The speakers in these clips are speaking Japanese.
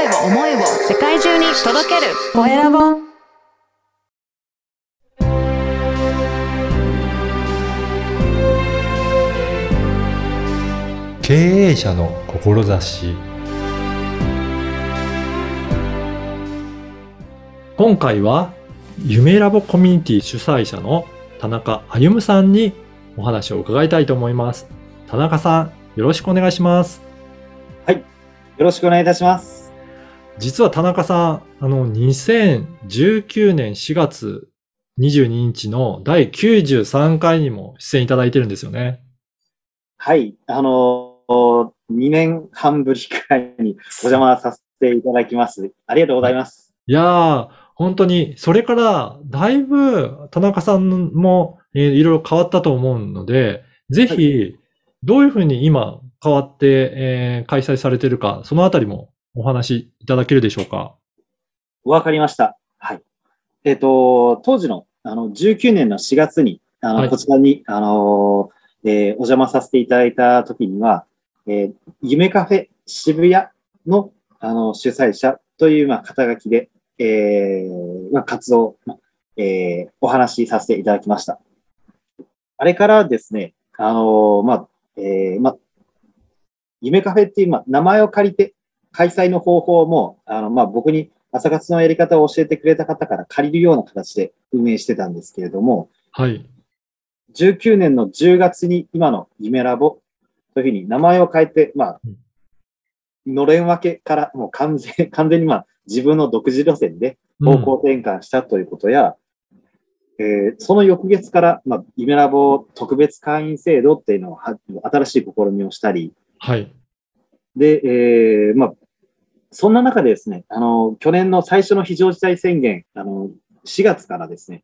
声を思いを世界中に届ける。コエラボ。経営者の志。今回は夢ラボコミュニティ主催者の田中歩さんにお話を伺いたいと思います。田中さんよろしくお願いします。はい。よろしくお願いいたします実は田中さんあの2019年4月22日の第93回にも出演いただいてるんですよねはいあの2年半ぶりくらいにお邪魔させていただきます。ありがとうございます。いやー、本当に、それから、だいぶ、田中さんも、えー、いろいろ変わったと思うので、ぜひ、どういうふうに今変わって、えー、開催されているか、そのあたりもお話いただけるでしょうか？わかりました。はい。えっ、ー、と、当時の、あの、19年の4月に、あの、はい、こちらに、あのえー、お邪魔させていただいた時には、えー、夢カフェ渋谷のあの主催者という、まあ、肩書きで、えーまあ、活動、えー、お話しさせていただきました。あれからですね、あのー、まあ、えー、まあ、夢カフェっていう、まあ、名前を借りて開催の方法も、あの、まあ、僕に朝活のやり方を教えてくれた方から借りるような形で運営してたんですけれども、はい。19年の10月に今の夢ラボそういうふうに名前を変えて、まあ、のれん分けからもう完全、完全にまあ自分の独自路線で方向転換したということや、うん、えー、その翌月から、まあ、夢ラボ特別会員制度っていうのを新しい試みをしたり、はい。で、えー、まあ、そんな中でですね、あの、去年の最初の非常事態宣言、あの、4月からですね、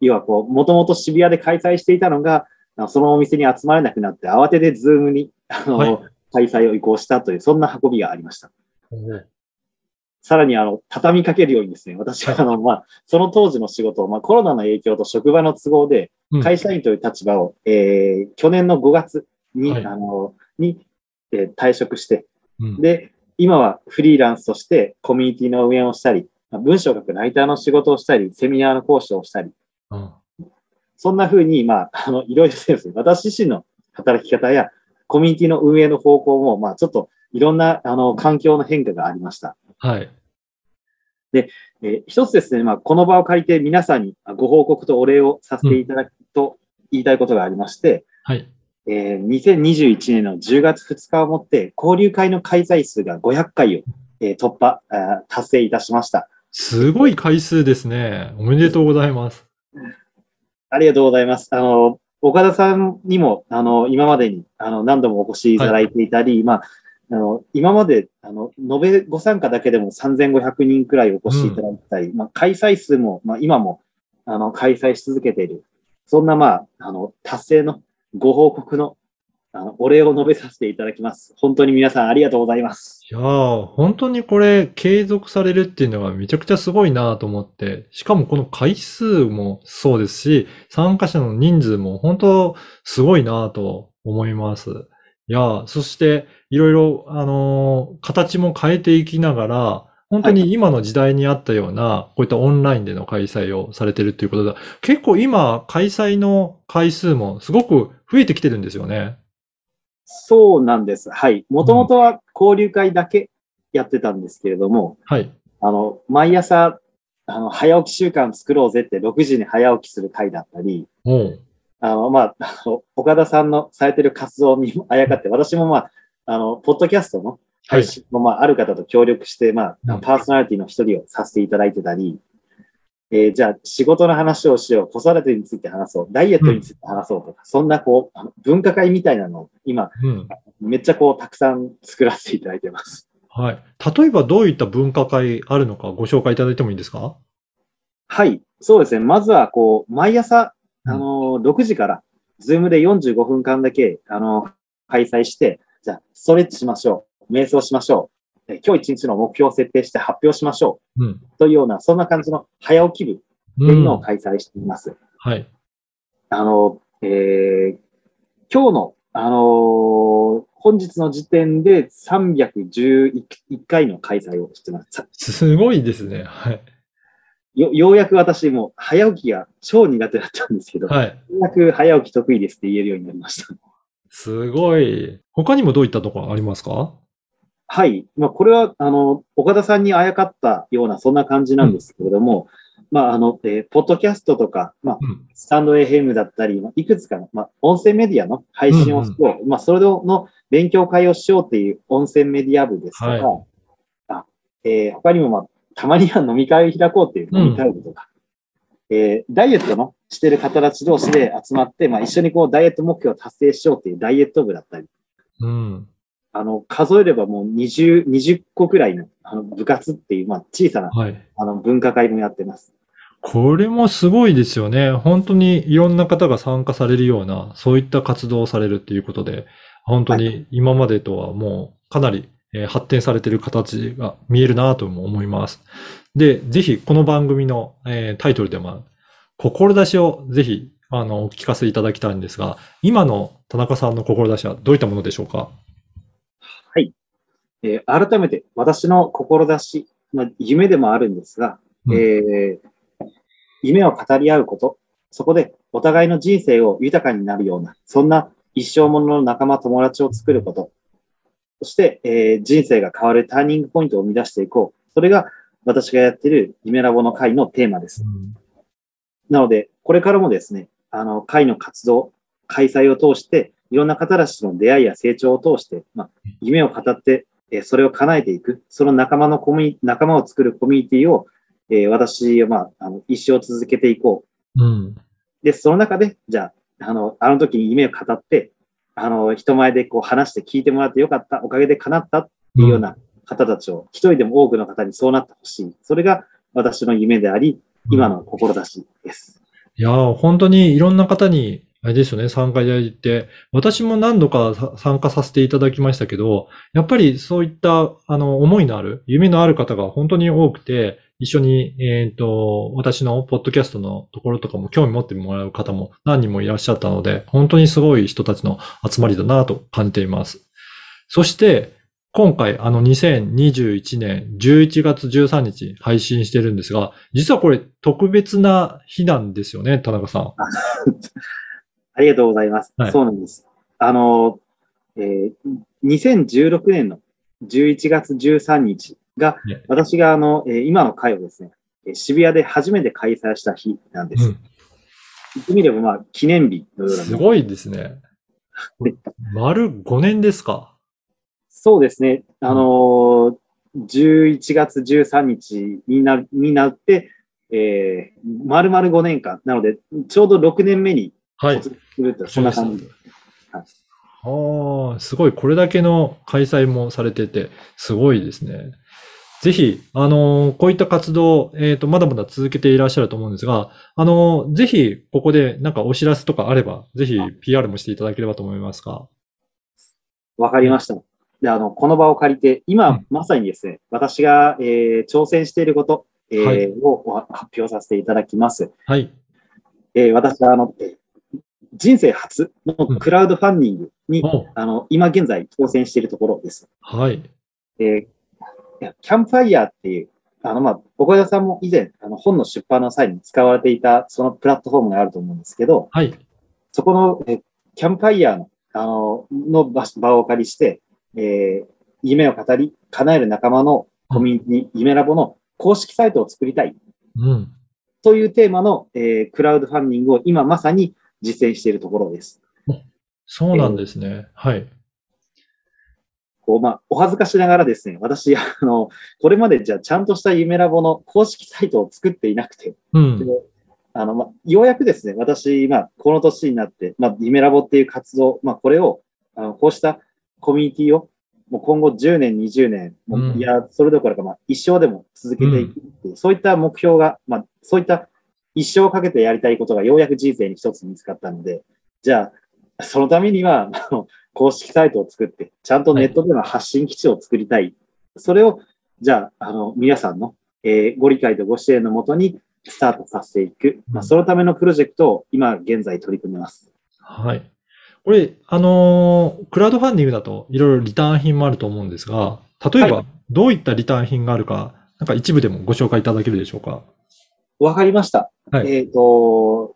要はこう、もともと渋谷で開催していたのが、そのお店に集まれなくなって、慌ててズームに、あの、はい、開催を移行したという、そんな運びがありました。さらに、あの、畳みかけるようにですね、私は、あの、まあ、その当時の仕事、まあ、コロナの影響と職場の都合で、会社員という立場を、うん、えー、去年の5月に、はい、あの、に、えー、退職して、うん、で、今はフリーランスとしてコミュニティの運営をしたり、文章を書くライターの仕事をしたり、セミナーの講師をしたり、うん、そんな風に、まあ、あの、いろいろですね、私自身の働き方やコミュニティの運営の方向も、まあ、ちょっといろんな、あの、環境の変化がありました。はい。で、えー、一つですね、まあ、この場を借りて皆さんにご報告とお礼をさせていただくと言いたいことがありまして、はい。えー、2021年の10月2日をもって、交流会の開催数が500回を、えー、突破、達成いたしました。すごい回数ですね。おめでとうございます。ありがとうございます。あの、岡田さんにも、あの、今までに、あの、何度もお越しいただいていたり、はい、まあ、あの、今まで、あの、延べご参加だけでも3500人くらいお越しいただいたり、うん、まあ、開催数も、まあ、今も、あの、開催し続けている。そんな、まあ、あの、達成のご報告のあの、お礼を述べさせていただきます。本当に皆さんありがとうございます。いやー、本当にこれ継続されるっていうのがめちゃくちゃすごいなと思って、しかもこの回数もそうですし、参加者の人数も本当すごいなと思います。いやそしていろいろ、あのー、形も変えていきながら、本当に今の時代にあったような、こういったオンラインでの開催をされてるっていうことだ。結構今、開催の回数もすごく増えてきてるんですよね。そうなんです。はい。もともとは交流会だけやってたんですけれども、はい。あの、毎朝、あの、早起き習慣作ろうぜって6時に早起きする会だったり、うん。あの、まあ、あの、岡田さんのされてる活動にあやかって、私もまあ、あの、ポッドキャストの配信も、まあ、ある方と協力して、まあ、パーソナリティの一人をさせていただいてたり、えー、じゃあ仕事の話をしよう、子育てについて話そう、ダイエットについて話そうとか、うん、そんなこう、文化会みたいなのを今、うん、めっちゃこう、たくさん作らせていただいてます。はい。例えばどういった文化会あるのかご紹介いただいてもいいですか？はい。そうですね。まずはこう、毎朝、あのー、6時から、ズームで45分間だけ、あのー、開催して、じゃあ、ストレッチしましょう。瞑想しましょう。今日一日の目標を設定して発表しましょう。うん、というような、そんな感じの早起き部っていうのを開催しています。うん、はい。あの、えー、今日の、あのー、本日の時点で311回の開催をしてます。すごいですね。はい。よようやく私も早起きが超苦手だったんですけど、はい。ようやく早起き得意ですって言えるようになりました。すごい。他にもどういったところありますか？はい。まあ、これは、あの、岡田さんにあやかったような、そんな感じなんですけれども、まあ、あの、えーポッドキャストとか、まあ、うん。スタンド FM だったり、まあいくつかの、まあ、音声メディアの配信をしよう、まあ、それの勉強会をしようっていう音声メディア部ですとか、はあえー他にも、まあ、たまには飲み会を開こうっていう飲み会部とか、えーダイエットのしてる方たち同士で集まって、まあ、一緒にこう、ダイエット目標を達成しようっていうダイエット部だったり、うん。あの、数えればもう20、20個くらいの、あの、部活っていう、まあ、小さな、はい。あの、文化会もやってます。これもすごいですよね。本当にいろんな方が参加されるような、そういった活動をされるっていうことで、本当に今までとはもうかなりえー発展されている形が見えるなとも思います。で、ぜひこの番組の、えータイトルでも、志をぜひ、あの、お聞かせいただきたいんですが、今の田中さんの志はどういったものでしょうか？えー改めて私の志、まあ、夢でもあるんですが、うんえー夢を語り合うこと、そこでお互いの人生を豊かになるような、そんな一生ものの仲間、友達を作ること、そして、えー人生が変わるターニングポイントを生み出していこう。それが私がやっている夢ラボの会のテーマです。なので、これからもですね、あの、会の活動、開催を通して、いろんな方たちとの出会いや成長を通して、まあ、夢を語って、えーそれを叶えていく、その仲間のコミュニ、仲間を作るコミュニティを、えー私は、まあ、あの、一生続けていこうん。う。で、その中で、じゃあ、あの、あの時に夢を語って、あの、人前でこう話して聞いてもらってよかった、おかげで叶ったっていうような方たちを、一人でも多くの方にそうなってほしい。それが私の夢であり、今の志です。いやー、本当にいろんな方に、あれですよね、参加いただいて、私も何度か参加させていただきましたけど、やっぱりそういった、あの、思いのある、夢のある方が本当に多くて、一緒に、えっ、と、私のポッドキャストのところとかも興味持ってもらう方も何人もいらっしゃったので、本当にすごい人たちの集まりだなと感じています。そして、今回、あの、2021年11月13日配信してるんですが、実はこれ特別な日なんですよね、田中さん。ありがとうございます。はいそうなんです。あの、えー2016年の11月13日がね、私があの、えー今の会をですね、えー渋谷で初めて開催した日なんです。うん言ってみれば、まあ、記念日のような。すごいですね。丸5年ですか？そうですね。あのー11月13日になになって、えー、丸々5年間。なので、ちょうど6年目にはい。そんな感じで。ああ、すごい。これだけの開催もされてて、すごいですね。ぜひ、あのーこういった活動、えっ、と、まだまだ続けていらっしゃると思うんですが、あのーぜひ、ここでなんかお知らせとかあれば、ぜひ PR もしていただければと思いますが。わかりました。で、あの、この場を借りて、今、うんまさにですね、私が、えー挑戦していること、えーはいをお発表させていただきます。はい。えー私は、あの、えー人生初のクラウドファンディングに、おあの、今現在挑戦しているところです。はい。えーキャンプファイヤーっていう、あの、まあ、岡田さんも以前、あの、本の出版の際に使われていた、そのプラットフォームがあると思うんですけど、はい。そこの、えーキャンプファイヤーの、あの、の場場をお借りして、えー夢を語り、叶える仲間のコミュニティ、夢ラボの公式サイトを作りたいうん。というテーマの、えークラウドファンディングを今まさに実践しているところです。そうなんですね。はい。こう、まあ、お恥ずかしながらですね、私、あの、これまでじゃあちゃんとした夢ラボの公式サイトを作っていなくて、うん。あの、まあ、ようやくですね、私、まあ、この年になって、まあ、夢ラボっていう活動、まあ、これを、あの、こうしたコミュニティを、もう今後10年、20年、いや、それどころか、まあ、一生でも続けていくう、そういった目標が、まあ、そういった一生をかけてやりたいことがようやく人生に一つ見つかったので、じゃあ、そのためには、公式サイトを作って、ちゃんとネットでの発信基地を作りたい。それを、じゃあ、あの、皆さんの、えーご理解とご支援のもとに、スタートさせていく。まあ、そのためのプロジェクトを今現在取り組みます。はい。これ、あのークラウドファンディングだといろいろリターン品もあると思うんですが、例えばはどういったリターン品があるか、なんか一部でもご紹介いただけるでしょうか？わかりました。はい。えっ、と、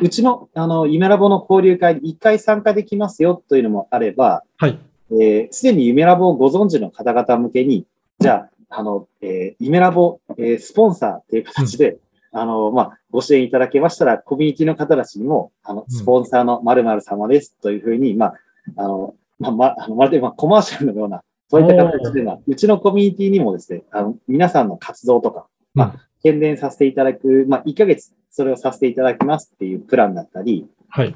うちの、あの、夢ラボの交流会に1回参加できますよというのもあれば、はい。えーすでに夢ラボをご存知の方々向けに、じゃあ、あの、えー夢ラボ、えースポンサーっていう形で、あの、まあ、ご支援いただけましたら、コミュニティの方たちにも、あの、ん。スポンサーの〇〇様ですというふうに、まあ、あの、まあ、まあのまるで、まあ、コマーシャルのような、そういった形で、まあ、うちのコミュニティにもですね、あの、皆さんの活動とか、まあ、宣伝させていただく、まあ、1ヶ月、それをさせていただきますっていうプランだったり、はい。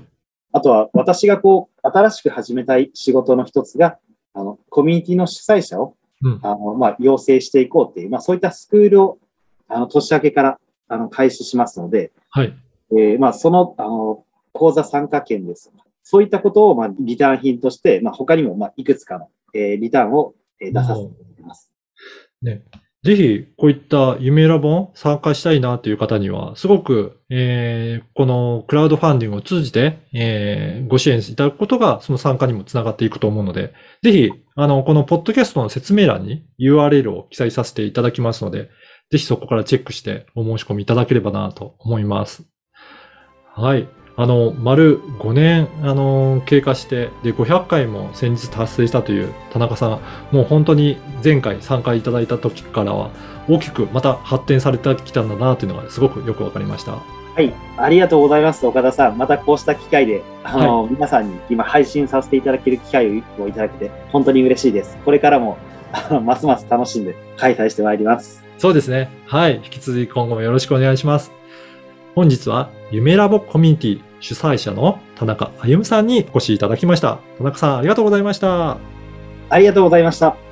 あとは私がこう、新しく始めたい仕事の一つが、あの、コミュニティの主催者を、うんあの、まあ、養成していこうっていう、まあ、そういったスクールを、あの、年明けから、あの、開始しますので、はい。えーまあ、その、あの、講座参加券です。そういったことを、まあ、リターン品として、まあ、他にも、まあ、いくつかの、えーリターンを、えー出させていただきます。ね。ぜひ、こういった夢ラボ参加したいなという方には、すごく、えーこのクラウドファンディングを通じて、えーご支援いただくことが、その参加にもつながっていくと思うので、ぜひ、あの、このポッドキャストの説明欄に URL を記載させていただきますので、ぜひそこからチェックしてお申し込みいただければなと思います。はい。あの、丸5年、あの、経過して、で、500回も先日達成したという田中さん、もう本当に前回参加いただいた時からは、大きくまた発展されてきたんだなというのがすごくよくわかりました。はい。ありがとうございます、岡田さん。またこうした機会で、あの、皆さんに今配信させていただける機会をいただけて、本当に嬉しいです。これからも、ますます楽しんで開催してまいります。そうですね。はい。引き続き今後もよろしくお願いします。本日は夢ラボコミュニティ主催者の田中歩さんにお越しいただきました。田中さんありがとうございました。ありがとうございました。